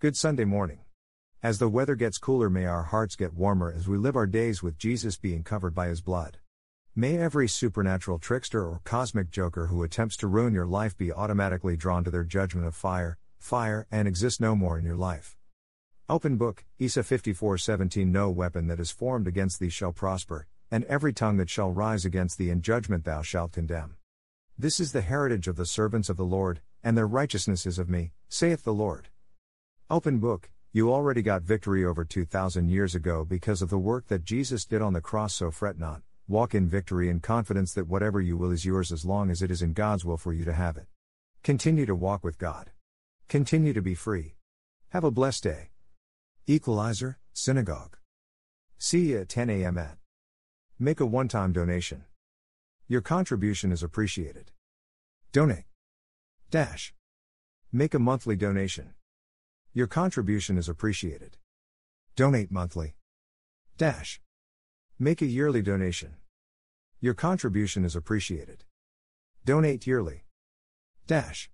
Good Sunday morning. As the weather gets cooler, may our hearts get warmer as we live our days with Jesus being covered by his blood. May every supernatural trickster or cosmic joker who attempts to ruin your life be automatically drawn to their judgment of fire, fire, and exist no more in your life. Open book, Isa 54:17 No weapon that is formed against thee shall prosper, and every tongue that shall rise against thee in judgment thou shalt condemn. This is the heritage of the servants of the Lord, and their righteousness is of me, saith the Lord. Open book, you already got victory over 2,000 years ago because of the work that Jesus did on the cross, so fret not, walk in victory and confidence that whatever you will is yours as long as it is in God's will for you to have it. Continue to walk with God. Continue to be free. Have a blessed day. Equalizer, Synagogue. See you at 10 a.m. at. Make a one time donation. Your contribution is appreciated. Donate. Dash. Make a monthly donation. Your contribution is appreciated. Donate monthly. Dash. Make a yearly donation. Your contribution is appreciated. Donate yearly. Dash.